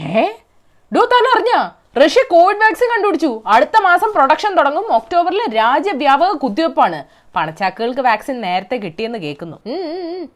ഏ? ഡോ താൻ അറിഞ്ഞ? റഷ്യ കോവിഡ് വാക്സിൻ കണ്ടുപിടിച്ചു. അടുത്ത മാസം പ്രൊഡക്ഷൻ തുടങ്ങും. ഒക്ടോബറിൽ രാജ്യവ്യാപക കുത്തിവെപ്പാണ്. പണച്ചാക്കുകൾക്ക് വാക്സിൻ നേരത്തെ കിട്ടിയെന്ന് കേൾക്കുന്നു.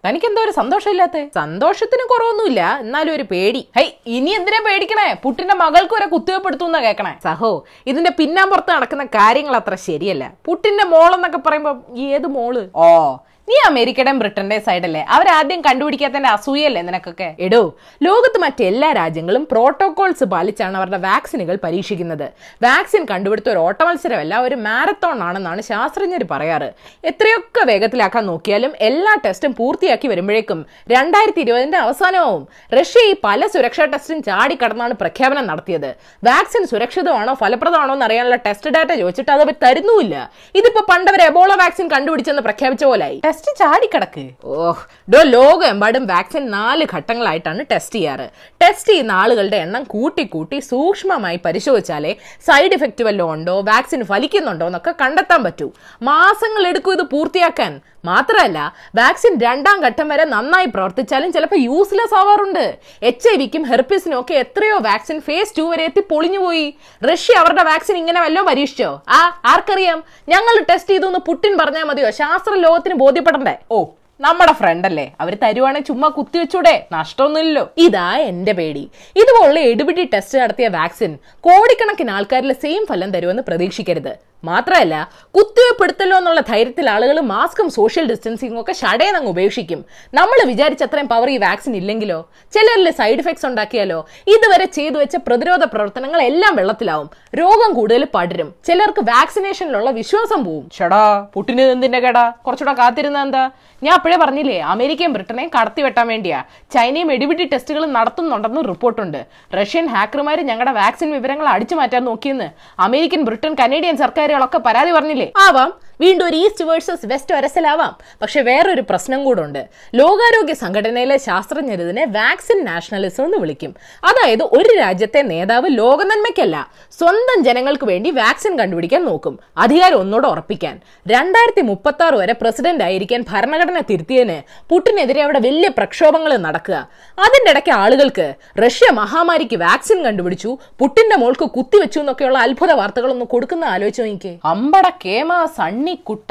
തനിക്ക് എന്തോ ഒരു സന്തോഷമില്ലാത്ത. സന്തോഷത്തിന് കുറവൊന്നുമില്ല. എന്നാലും ഒരു പേടി. ഹൈ ഇനി എന്തിനാ പേടിക്കണേ? പുട്ടിന്റെ മകൾക്ക് വരെ കുത്തിവെപ്പ് എടുത്തു എന്നാ കേക്കണേ. സഹോ ഇതിന്റെ പിന്നാമ്പുറത്ത് നടക്കുന്ന കാര്യങ്ങൾ അത്ര ശരിയല്ല. പുട്ടിന്റെ മോൾ മോളെന്നൊക്കെ പറയുമ്പോ ഏത് മോൾ? ഓ നീ അമേരിക്കയുടെയും ബ്രിട്ടന്റെയും സൈഡല്ലേ അവരാദ്യം കണ്ടുപിടിക്കാത്തതിന്റെ അസൂയല്ലേ നിനക്കൊക്കെ? എടോ ലോകത്ത് മറ്റെല്ലാ രാജ്യങ്ങളും പ്രോട്ടോകോൾസ് പാലിച്ചാണ് അവരുടെ വാക്സിനുകൾ പരീക്ഷിക്കുന്നത്. വാക്സിൻ കണ്ടുപിടുത്ത ഒരു ഓട്ടമത്സരമല്ല ഒരു മാരത്തോൺ ആണെന്നാണ് ശാസ്ത്രജ്ഞർ പറയാറ്. എത്രയൊക്കെ വേഗത്തിലാക്കാൻ നോക്കിയാലും എല്ലാ ടെസ്റ്റും പൂർത്തിയാക്കി വരുമ്പോഴേക്കും രണ്ടായിരത്തി ഇരുപതിന്റെ അവസാനമാവും റഷ്യ ഈ പല സുരക്ഷാ ടെസ്റ്റും ചാടിക്കടന്നാണ് പ്രഖ്യാപനം നടത്തിയത്. വാക്സിൻ സുരക്ഷിതമാണോ ഫലപ്രദമാണോ എന്ന് അറിയാനുള്ള ടെസ്റ്റ് ഡാറ്റ ചോദിച്ചിട്ട് അത് അവർ തരുന്നുമില്ല. ഇതിപ്പോ പണ്ടവർ എബോള വാക്സിൻ കണ്ടുപിടിച്ചെന്ന് പ്രഖ്യാപിച്ച പോലായി. ടെസ്റ്റ് ചാടിക്കിടക്ക്. ഓഹ് ഡോ ലോകമെമ്പാടും വാക്സിൻ നാല് ഘട്ടങ്ങളായിട്ടാണ് ടെസ്റ്റ് ചെയ്യാറ്. ടെസ്റ്റ് ചെയ്യുന്ന ആളുകളുടെ എണ്ണം കൂട്ടി കൂട്ടി സൂക്ഷ്മമായി പരിശോധിച്ചാലേ സൈഡ് ഇഫക്റ്റ് വല്ലതും ഉണ്ടോ വാക്സിൻ ഫലിക്കുന്നുണ്ടോ എന്നൊക്കെ കണ്ടെത്താൻ പറ്റൂ. മാസങ്ങൾ എടുക്കും ഇത് പൂർത്തിയാക്കാൻ. മാത്രമല്ല വാക്സിൻ രണ്ടാം ഘട്ടം വരെ നന്നായി പ്രവർത്തിച്ചാലും ചിലപ്പോൾ യൂസ്ലെസ് ആവാറുണ്ട്. എച്ച് ഐ വിക്കും ഹെർപ്പിസിനും ഒക്കെ എത്രയോ വാക്സിൻ ഫേസ് ടു വരെ എത്തി പൊളിഞ്ഞുപോയി. റഷ്യ അവരുടെ വാക്സിൻ ഇങ്ങനെ വല്ലതും പരീക്ഷിച്ചോ? ആ ആർക്കറിയാം? ഞങ്ങൾ ടെസ്റ്റ് ചെയ്തു പുട്ടിൻ പറഞ്ഞാൽ മതിയോ? ശാസ്ത്ര ലോകത്തിന് ബോധ്യപ്പെടണ്ടേ ഓ നമ്മുടെ ഫ്രണ്ട് അല്ലേ? അവർ തരുവാണെങ്കിൽ ചുമ്മാ കുത്തിവെച്ചൂടെ നഷ്ടമൊന്നുമില്ലല്ലോ. ഇതാ എന്റെ പേടി. ഇതുപോലുള്ള എടുപിടി ടെസ്റ്റ് നടത്തിയ വാക്സിൻ കോടിക്കണക്കിന് ആൾക്കാരിലെ സെയിം ഫലം തരുമെന്ന് പ്രതീക്ഷിക്കരുത്. മാത്രമല്ല കുത്തിവെപ്പെടുത്തല്ലോ എന്നുള്ള ധൈര്യത്തിൽ ആളുകൾ മാസ്കും സോഷ്യൽ ഡിസ്റ്റൻസിങ്ങും ഒക്കെ ഷടേന്നങ്ങ് ഉപേക്ഷിക്കും. നമ്മൾ വിചാരിച്ച അത്രയും പവർ ഈ വാക്സിൻ ഇല്ലെങ്കിലോ? ചിലരിൽ സൈഡ് ഇഫക്ട്സ് ഉണ്ടാക്കിയാലോ? ഇതുവരെ ചെയ്തു വെച്ച പ്രതിരോധ പ്രവർത്തനങ്ങൾ എല്ലാം വെള്ളത്തിലാവും. രോഗം കൂടുതൽ പടരും. ചിലർക്ക് വാക്സിനേഷനിലുള്ള വിശ്വാസം പോവും. ഷടാ പുട്ടിന് എന്തിന്റെ കേടാ? കുറച്ചുകൂടെ കാത്തിരുന്ന എന്താ? ഞാൻ അപ്പോഴേ പറഞ്ഞില്ലേ അമേരിക്കയും ബ്രിട്ടനെയും കടത്തി വെട്ടാൻ വേണ്ടിയാ. ചൈനയും എടിപിടി ടെസ്റ്റുകൾ നടത്തുന്നുണ്ടെന്ന് റിപ്പോർട്ടുണ്ട്. റഷ്യൻ ഹാക്കർമാർ ഞങ്ങളുടെ വാക്സിൻ വിവരങ്ങൾ അടിച്ചു മാറ്റാൻ നോക്കിയെന്ന് അമേരിക്കൻ ബ്രിട്ടൻ കനേഡിയൻ സർക്കാരുകളൊക്കെ പരാതി പറഞ്ഞില്ലേ? ആവാം. വീണ്ടും ഒരു ഈസ്റ്റ് വേഴ്സസ് വെസ്റ്റ് ഒരസലാവാം പക്ഷെ വേറൊരു പ്രശ്നം കൂടെ ഉണ്ട് ലോകാരോഗ്യ സംഘടനയിലെ ശാസ്ത്രജ്ഞർ ഇതിനെ വാക്സിൻ നാഷണലിസം എന്ന് വിളിക്കും. അതായത് ഒരു രാജ്യത്തെ നേതാവ് ലോകനന്മയ്ക്കല്ല സ്വന്തം ജനങ്ങൾക്ക് വേണ്ടി വാക്സിൻ കണ്ടുപിടിക്കാൻ നോക്കും. അധികാരം ഒന്നുകൂടെ ഉറപ്പിക്കാൻ. രണ്ടായിരത്തി മുപ്പത്തി ആറ് വരെ പ്രസിഡന്റ് ആയിരിക്കാൻ ഭരണഘടന തിരുത്തിയതിന് പുട്ടിനെതിരെ അവിടെ വലിയ പ്രക്ഷോഭങ്ങൾ നടക്കുക. അതിന്റെ ഇടയ്ക്ക് ആളുകൾക്ക് റഷ്യ മഹാമാരിക്ക് വാക്സിൻ കണ്ടുപിടിച്ചു പുട്ടിന്റെ മോൾക്ക് കുത്തിവെച്ചു എന്നൊക്കെയുള്ള അത്ഭുത വാർത്തകളൊന്നും കൊടുക്കുന്ന ആലോചിച്ചു എനിക്ക് അമ്പട കേമ സണ്ണി കുട്ട.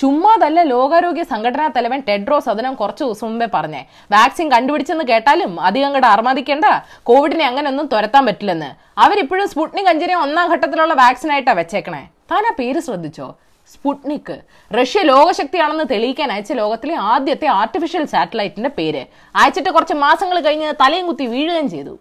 ചുമ്മാതല്ല ലോകാരോഗ്യ സംഘടനാ തലവൻ ടെഡ്രോസ് അതിനം കുറച്ച് ദിവസം മുമ്പേ പറഞ്ഞേ. വാക്സിൻ കണ്ടുപിടിച്ചെന്ന് കേട്ടാലും അധികം അങ്ങോട്ട് അർമാദിക്കേണ്ട കോവിഡിനെ അങ്ങനെ ഒന്നും തുരത്താൻ പറ്റില്ലെന്ന്. അവരിപ്പോഴും സ്പുട്നിക് അഞ്ചിനെ ഒന്നാം ഘട്ടത്തിലുള്ള വാക്സിനായിട്ടാ വെച്ചേക്കണേ. താൻ ആ പേര് ശ്രദ്ധിച്ചോ? സ്പുട്നിക്. റഷ്യ ലോകശക്തിയാണെന്ന് തെളിയിക്കാൻ അയച്ച ലോകത്തിലെ ആദ്യത്തെ ആർട്ടിഫിഷ്യൽ സാറ്റലൈറ്റിന്റെ പേര്. അയച്ചിട്ട് കുറച്ച് മാസങ്ങൾ കഴിഞ്ഞ് തലയും കുത്തി വീഴുകയും ചെയ്തു.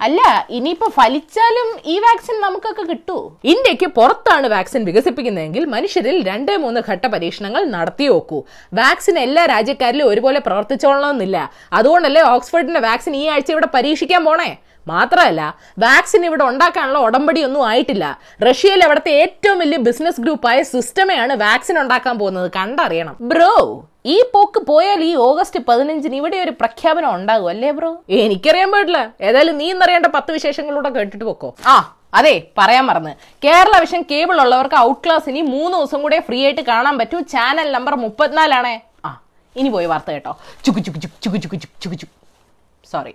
അല്ല ഇനിയിപ്പോ ഫലിച്ചാലും ഈ വാക്സിൻ നമുക്കൊക്കെ കിട്ടൂ. ഇന്ത്യയ്ക്ക് പുറത്താണ് വാക്സിൻ വികസിപ്പിക്കുന്നതെങ്കിൽ മനുഷ്യരിൽ രണ്ട് മൂന്ന് ഘട്ട പരീക്ഷണങ്ങൾ നടത്തി നോക്കൂ. വാക്സിൻ എല്ലാ രാജ്യക്കാരിലും ഒരുപോലെ പ്രവർത്തിച്ചോളണമെന്നില്ല. അതുകൊണ്ടല്ലേ ഓക്സ്ഫോർഡിന്റെ വാക്സിൻ ഈ ആഴ്ച ഇവിടെ പരീക്ഷിക്കാൻ പോണേ? മാത്രമല്ല വാക്സിൻ ഇവിടെ ഉണ്ടാക്കാനുള്ള ഉടമ്പടി ഒന്നും ആയിട്ടില്ല. റഷ്യയിൽ അവിടുത്തെ ഏറ്റവും വലിയ ബിസിനസ് ഗ്രൂപ്പായ സിസ്റ്റമേ ആണ് വാക്സിൻ ഉണ്ടാക്കാൻ പോകുന്നത്. കണ്ടറിയണം. ബ്രോ ഈ പോക്ക് പോയാൽ ഈ ഓഗസ്റ്റ് പതിനഞ്ചിന് ഇവിടെ ഒരു പ്രഖ്യാപനം ഉണ്ടാകും അല്ലേ ബ്രോ? എനിക്കറിയാൻ പാടില്ല. ഏതായാലും നീ എന്നറിയേണ്ട പത്ത് വിശേഷങ്ങളൂടെ കേട്ടിട്ട് പോക്കോ. ആ അതെ പറയാൻ മറന്ന്. കേരള വിഷൻ കേബിൾ ഉള്ളവർക്ക് ഔട്ട് ക്ലാസ് ഇനി മൂന്ന് ദിവസം കൂടെ ഫ്രീ ആയിട്ട് കാണാൻ പറ്റൂ. ചാനൽ നമ്പർ മുപ്പത്തിനാലാണേ. ആ ഇനി പോയി വാർത്ത കേട്ടോ. ചുക്കു ചുക്കു ചുക്കു ചുക്കു ചുക്കു ചുക്കു ചുക്കു. സോറി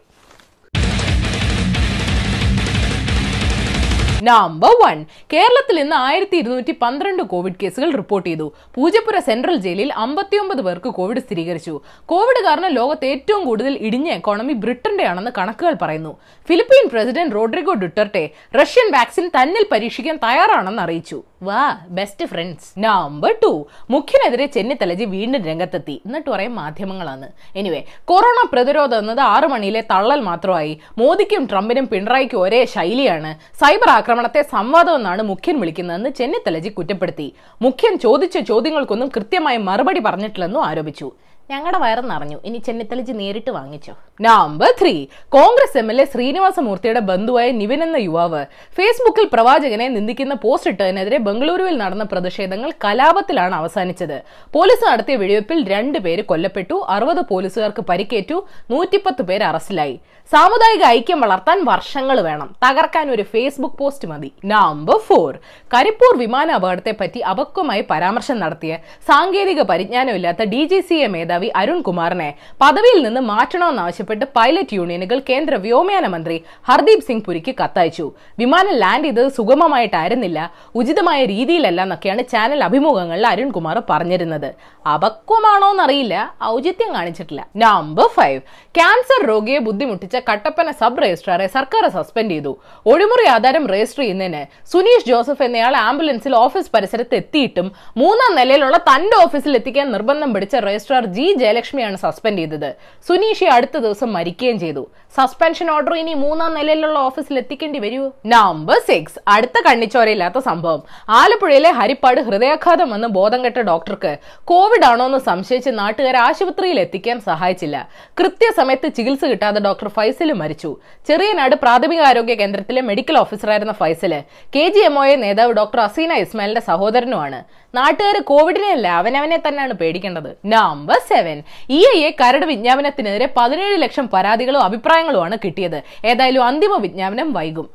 നമ്പർ വൺ കേരളത്തിൽ ഇന്ന് ആയിരത്തി ഇരുന്നൂറ്റി പന്ത്രണ്ട് കോവിഡ് കേസുകൾ റിപ്പോർട്ട് ചെയ്തു. പൂജപ്പുര സെൻട്രൽ ജയിലിൽ അമ്പത്തിയൊമ്പത് പേർക്ക് കോവിഡ് സ്ഥിരീകരിച്ചു. കോവിഡ് കാരണം ലോകത്ത് ഏറ്റവും കൂടുതൽ ഇടിഞ്ഞ എക്കോണമി ബ്രിട്ടന്റെയാണെന്ന് കണക്കുകൾ പറയുന്നു. Philippine president Rodrigo Duterte Russian vaccine തന്നിൽ പരീക്ഷിക്കാൻ തയ്യാറാണെന്ന് അറിയിച്ചു. വാ ബെസ്റ്റ് ഫ്രണ്ട്സ് നമ്പർ ടു മുഖ്യനെതിരെ ചെന്നിത്തലജി വീണ്ടും രംഗത്തെത്തി. എന്നിട്ട് പറയും മാധ്യമങ്ങളാണ്. എനിവേ കൊറോണ പ്രതിരോധം എന്നത് ആറു മണിയിലെ തള്ളൽ മാത്രമായി. മോദിക്കും ട്രംപിനും പിണറായിക്കും ഒരേ ശൈലിയാണ്. സൈബർ ആക്രമണത്തെ സംവാദമെന്നാണ് മുഖ്യൻ വിളിക്കുന്നതെന്ന് ചെന്നിത്തലജി കുറ്റപ്പെടുത്തി. മുഖ്യൻ ചോദിച്ച ചോദ്യങ്ങൾക്കൊന്നും കൃത്യമായി മറുപടി പറഞ്ഞിട്ടില്ലെന്നും ആരോപിച്ചു. ഞങ്ങളുടെ വയറ് നിറഞ്ഞു ഇനി ചെന്നിത്തലജി നേരിട്ട് വാങ്ങിച്ചോ. Number three Congress M L A ശ്രീനിവാസമൂർത്തിയുടെ ബന്ധുവായ നിവിൻ എന്ന യുവാവ് ഫേസ്ബുക്കിൽ പ്രവാചകനെ നിന്ദിക്കുന്ന പോസ്റ്റ് ഇട്ടതിനെതിരെ ബംഗളൂരുവിൽ നടന്ന പ്രതിഷേധങ്ങൾ കലാപത്തിലാണ് അവസാനിച്ചത്. പോലീസ് നടത്തിയ വെടിവെപ്പിൽ രണ്ട് പേര് കൊല്ലപ്പെട്ടു അറുപത് പോലീസുകാർക്ക് പരിക്കേറ്റു നൂറ്റിപ്പത്ത് പേര് അറസ്റ്റിലായി. സാമുദായിക ഐക്യം വളർത്താൻ വർഷങ്ങൾ വേണം. തകർക്കാൻ ഒരു ഫേസ്ബുക്ക് പോസ്റ്റ് മതി. നമ്പർ ഫോർ കരിപ്പൂർ വിമാന അപകടത്തെ പറ്റി അപക്വമായി പരാമർശം നടത്തിയ സാങ്കേതിക പരിജ്ഞാനമില്ലാത്ത ഡി ജി സി എ മേധാവി അരുൺ കുമാറിനെ പദവിയിൽ നിന്ന് മാറ്റണമെന്നാവശ്യപ്പെട്ട് പൈലറ്റ് യൂണിയനുകൾ കേന്ദ്ര വ്യോമയാന മന്ത്രി ഹർദീപ് സിംഗ് പുരിക്ക് കത്തയച്ചു. വിമാനം ലാൻഡ് ചെയ്തത് സുഗമമായിട്ടായിരുന്നില്ല ഉചിതമായ രീതിയിലല്ല എന്നൊക്കെയാണ് ചാനൽ അഭിമുഖങ്ങളിൽ അരുൺകുമാർ പറഞ്ഞിരുന്നത്. അപക്വമാണോ എന്നറിയില്ല ഔചിത്യം കാണിച്ചിട്ടില്ല. നമ്പർ ഫൈവ് ക്യാൻസർ രോഗിയെ ബുദ്ധിമുട്ടിച്ച കട്ടപ്പന സബ് രജിസ്ട്രാറെ സർക്കാർ സസ്പെൻഡ് ചെയ്തു. ഒഴിമുറി ആധാരം രജിസ്റ്റർ ചെയ്യുന്നതിന് സുനീഷ് ജോസഫ് എന്നയാൾ ആംബുലൻസിൽ ഓഫീസ് പരിസരത്ത് എത്തിയിട്ടും മൂന്നാം നിലയിലുള്ള തന്റെ ഓഫീസിൽ എത്തിക്കാൻ നിർബന്ധം പിടിച്ച രജിസ്ട്രാർ ജി ജയലക്ഷ്മിയാണ് സസ്പെൻഡ് ചെയ്തത്. സുനീഷി അടുത്ത ദിവസം മരിക്കുകയും ചെയ്തു. സസ്പെൻഷൻ ഓർഡർ ഇനി മൂന്നാം നിലയിലുള്ള ഓഫീസിൽ എത്തിക്കേണ്ടി വരൂ. നമ്പർ സിക്സ് അടുത്ത കണ്ണിച്ചോരയില്ലാത്ത സംഭവം. ആലപ്പുഴയിലെ ഹരിപ്പാട് ഹൃദയാഘാതം വന്ന് ബോധം കെട്ട ഡോക്ടർക്ക് കോവിഡ് ആണോ എന്ന് സംശയിച്ച് നാട്ടുകാരെ ആശുപത്രിയിൽ എത്തിക്കാൻ സഹായിച്ചില്ല. കൃത്യസമയത്ത് ചികിത്സ കിട്ടാതെ ഡോക്ടർ ഫൈസൽ മരിച്ചു. ചെറിയനാട് പ്രാഥമികാരോഗ്യ കേന്ദ്രത്തിലെ മെഡിക്കൽ ഓഫീസറായിരുന്ന ഫൈസൽ കെ ജി എം നേതാവ് ഡോക്ടർ അസീന ഇസ്മായിലിന്റെ സഹോദരനുമാണ്. നാട്ടുകാർ കോവിഡിനെ അല്ല അവനവനെ തന്നെയാണ് പേടിക്കേണ്ടത്. നമ്പർ സെവൻ ഇ ഐ കരട് വിജ്ഞാപനത്തിനെതിരെ പതിനേഴ് ലക്ഷം പരാതികളും അഭിപ്രായങ്ങളുമാണ് കിട്ടിയത്. ഏതായാലും അന്തിമ വിജ്ഞാപനം വൈകും.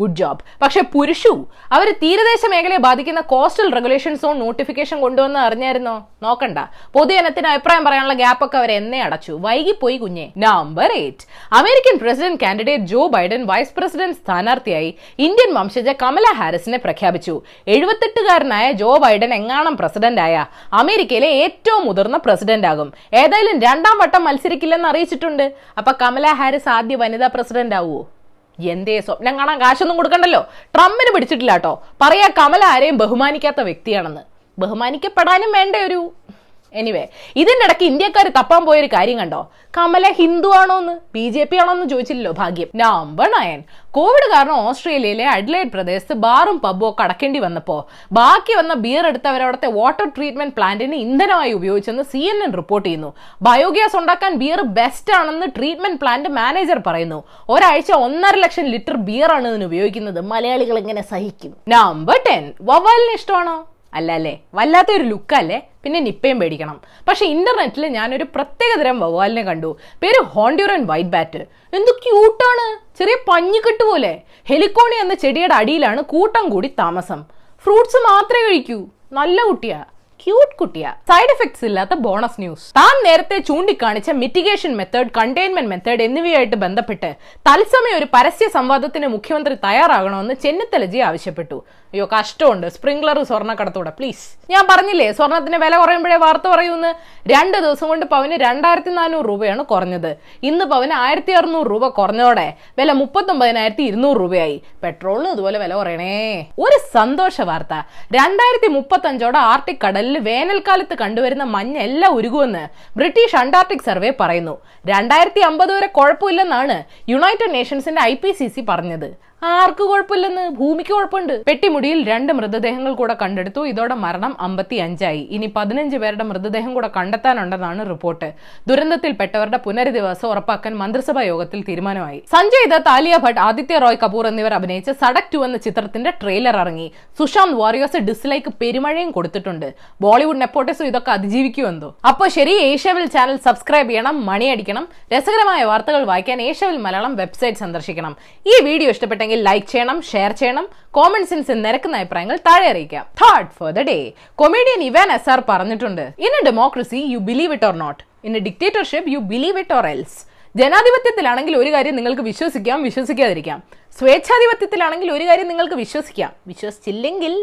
ഗുഡ് ജോബ് പക്ഷെ പുരുഷു അവർ തീരദേശ മേഖലയെ ബാധിക്കുന്ന കോസ്റ്റൽ റെഗുലേഷൻ സോൺ നോട്ടിഫിക്കേഷൻ കൊണ്ടുവന്ന് അറിഞ്ഞായിരുന്നോ? നോക്കണ്ട. പൊതുജനത്തിന് അഭിപ്രായം പറയാനുള്ള ഗ്യാപ്പ് ഒക്കെ അവർ എന്നെ അടച്ചു. വൈകിപ്പോയി കുഞ്ഞെ. Number eight American president candidate Joe Biden vice president സ്ഥാനാർത്ഥിയായി ഇന്ത്യൻ വംശജ കമല ഹാരിസിനെ പ്രഖ്യാപിച്ചു. എഴുപത്തെട്ടുകാരനായ ജോ ബൈഡൻ എങ്ങാണം പ്രസിഡന്റ് ആയ അമേരിക്കയിലെ ഏറ്റവും മുതിർന്ന പ്രസിഡന്റ് ആകും. ഏതായാലും രണ്ടാം വട്ടം മത്സരിക്കില്ലെന്ന് അറിയിച്ചിട്ടുണ്ട്. അപ്പൊ കമല ഹാരിസ് ആദ്യ വനിതാ പ്രസിഡന്റ് ആവുമോ എന്തേ സ്വപ്നം കാണാൻ കാശൊന്നും കൊടുക്കണ്ടല്ലോ? ട്രംപിന് പിടിച്ചിട്ടില്ല കേട്ടോ. പറയാ കമല ആരെയും ബഹുമാനിക്കാത്ത വ്യക്തിയാണെന്ന്. ബഹുമാനിക്കപ്പെടാനും വേണ്ട ഒരു എനിവേ ഇതിന്റെ ഇടയ്ക്ക് ഇന്ത്യക്കാർ തപ്പാൻ പോയൊരു കാര്യം കണ്ടോ? കമല ഹിന്ദു ആണോ എന്ന് ബി ജെ പി ആണോ എന്ന് ചോദിച്ചില്ലല്ലോ ഭാഗ്യം. നമ്പർ നയൻ കോവിഡ് കാരണം ഓസ്ട്രേലിയയിലെ അഡ്ലൈഡ് പ്രദേശത്ത് ബാറും പബ്ബും ഒക്കെ അടക്കേണ്ടി വന്നപ്പോ ബാക്കി വന്ന ബിയർ എടുത്തവർ അവിടുത്തെ വാട്ടർ ട്രീറ്റ്മെന്റ് പ്ലാന്റിന് ഇന്ധനമായി ഉപയോഗിച്ചെന്ന് സി എൻ എൻ റിപ്പോർട്ട് ചെയ്യുന്നു. ബയോഗ്യാസ് ഉണ്ടാക്കാൻ ബിയർ ബെസ്റ്റ് ആണെന്ന് ട്രീറ്റ്മെന്റ് പ്ലാന്റ് മാനേജർ പറയുന്നു. ഒരാഴ്ച ഒന്നര ലക്ഷം ലിറ്റർ ബിയർ ആണ് ഇതിന് ഉപയോഗിക്കുന്നത്. മലയാളികൾ എങ്ങനെ സഹിക്കും നമ്പർ ടെൻ വവ്വാലിന് ഇഷ്ടമാണോ? അല്ല അല്ലേ വല്ലാത്തൊരു ലുക്കല്ലേ പിന്നെ നിപ്പയും പേടിക്കണം. പക്ഷെ ഇന്റർനെറ്റിൽ ഞാനൊരു പ്രത്യേകതരം വവാലിനെ കണ്ടു. പേര് ഹോണ്ടിയുറൻ വൈറ്റ് ബാറ്റ്. എന്ത് ക്യൂട്ടാണ് ചെറിയ പഞ്ഞിക്കെട്ട് പോലെ. ഹെലിക്കോണി എന്ന ചെടിയുടെ അടിയിലാണ് കൂട്ടം കൂടി താമസം. ഫ്രൂട്ട്സ് മാത്രമേ കഴിക്കൂ. നല്ല കുട്ടിയാ. ക്യൂട്ട് കുട്ടിയാ. സൈഡ് എഫക്ട്സ് ഇല്ലാത്ത ബോണസ് ന്യൂസ് താൻ നേരത്തെ ചൂണ്ടിക്കാണിച്ച മിറ്റിഗേഷൻ മെത്തേഡ് കണ്ടെയ്ൻമെന്റ് മെത്തേഡ് എന്നിവയായിട്ട് ബന്ധപ്പെട്ട് തത്സമയം ഒരു പരസ്യ സംവാദത്തിന് മുഖ്യമന്ത്രി തയ്യാറാകണമെന്ന് ചെന്നിത്തലജി ആവശ്യപ്പെട്ടു. അയ്യോ കഷ്ടമുണ്ട്. സ്പ്രിംഗ്ലർ സ്വർണക്കടത്തൂടെ. പ്ലീസ് ഞാൻ പറഞ്ഞില്ലേ സ്വർണത്തിന് വില കുറയുമ്പോഴേ വാർത്ത പറയൂന്ന് രണ്ട് ദിവസം കൊണ്ട് പവന് രണ്ടായിരത്തി നാനൂറ് രൂപയാണ് കുറഞ്ഞത്. ഇന്ന് പവന് ആയിരത്തി അറുന്നൂറ് രൂപ കുറഞ്ഞതോടെ വില മുപ്പത്തൊമ്പതിനായിരത്തി ഇരുന്നൂറ് രൂപയായി. പെട്രോളിന് ഇതുപോലെ വില കുറയണേ. ഒരു സന്തോഷ വാർത്ത. രണ്ടായിരത്തി മുപ്പത്തഞ്ചോടെ ആർട്ടിക് കടലിൽ വേനൽക്കാലത്ത് കണ്ടുവരുന്ന മഞ്ഞ് എല്ലാം ഉരുകുമെന്ന് ബ്രിട്ടീഷ് അന്റാർട്ടിക് സർവേ പറയുന്നു. രണ്ടായിരത്തി അമ്പത് വരെ കുഴപ്പമില്ലെന്നാണ് യുണൈറ്റഡ് നേഷൻസിന്റെ ഐ പി സി സി പറഞ്ഞത്. ആർക്ക് കുഴപ്പമില്ലെന്ന്? ഭൂമിക്ക് കുഴപ്പമുണ്ട്. പെട്ടിമുടിയിൽ രണ്ട് മൃതദേഹങ്ങൾ കൂടെ കണ്ടെടുത്തു. ഇതോടെ മരണം അമ്പത്തി അഞ്ചായി ഇനി പതിനഞ്ച് പേരുടെ മൃതദേഹം കൂടെ കണ്ടെത്താനുണ്ടെന്നാണ് റിപ്പോർട്ട്. ദുരന്തത്തിൽപ്പെട്ടവരുടെ പുനരധിവാസം ഉറപ്പാക്കാൻ മന്ത്രിസഭാ യോഗത്തിൽ തീരുമാനമായി. സഞ്ജയ് ദത്ത് ആലിയ ഭട്ട് ആദിത്യ റോയ് കപൂർ എന്നിവർ അഭിനയിച്ച സടക് ടു എന്ന ചിത്രത്തിന്റെ ട്രെയിലർ ഇറങ്ങി. സുശാന്ത് വാറിയേഴ്സ് ഡിസ്ലൈക്ക് പെരുമഴയും കൊടുത്തിട്ടുണ്ട്. ബോളിവുഡ് നെപ്പോട്ടിസും ഇതൊക്കെ അതിജീവിക്കുമെന്തോ അപ്പോൾ ശരി ഏഷ്യവിൽ ചാനൽ സബ്സ്ക്രൈബ് ചെയ്യണം മണിയടിക്കണം രസകരമായ വാർത്തകൾ വായിക്കാൻ ഏഷ്യവിൽ മലയാളം വെബ്സൈറ്റ് സന്ദർശിക്കണം. ഈ വീഡിയോ ഇഷ്ടപ്പെട്ടെങ്കിൽ ലൈക്ക് ചെയ്യണം ഷെയർ ചെയ്യണം കോമൺ സെൻസ് നിരക്കുന്ന അഭിപ്രായങ്ങൾ താഴെ അറിയിക്കാം. Third for the day comedian Ivan S R പറഞ്ഞിട്ടുണ്ട് in a democracy you believe it or not in a dictatorship you believe it or else ജനാധിപത്യത്തിലാണെങ്കിൽ ഒരു കാര്യം നിങ്ങൾക്ക് വിശ്വസിക്കാം വിശ്വസിക്കാതിരിക്കാം. സ്വേച്ഛാധിപത്യത്തിലാണെങ്കിൽ ഒരു കാര്യം നിങ്ങൾക്ക് വിശ്വസിക്കാം. വിശ്വസിച്ചില്ലെങ്കിൽ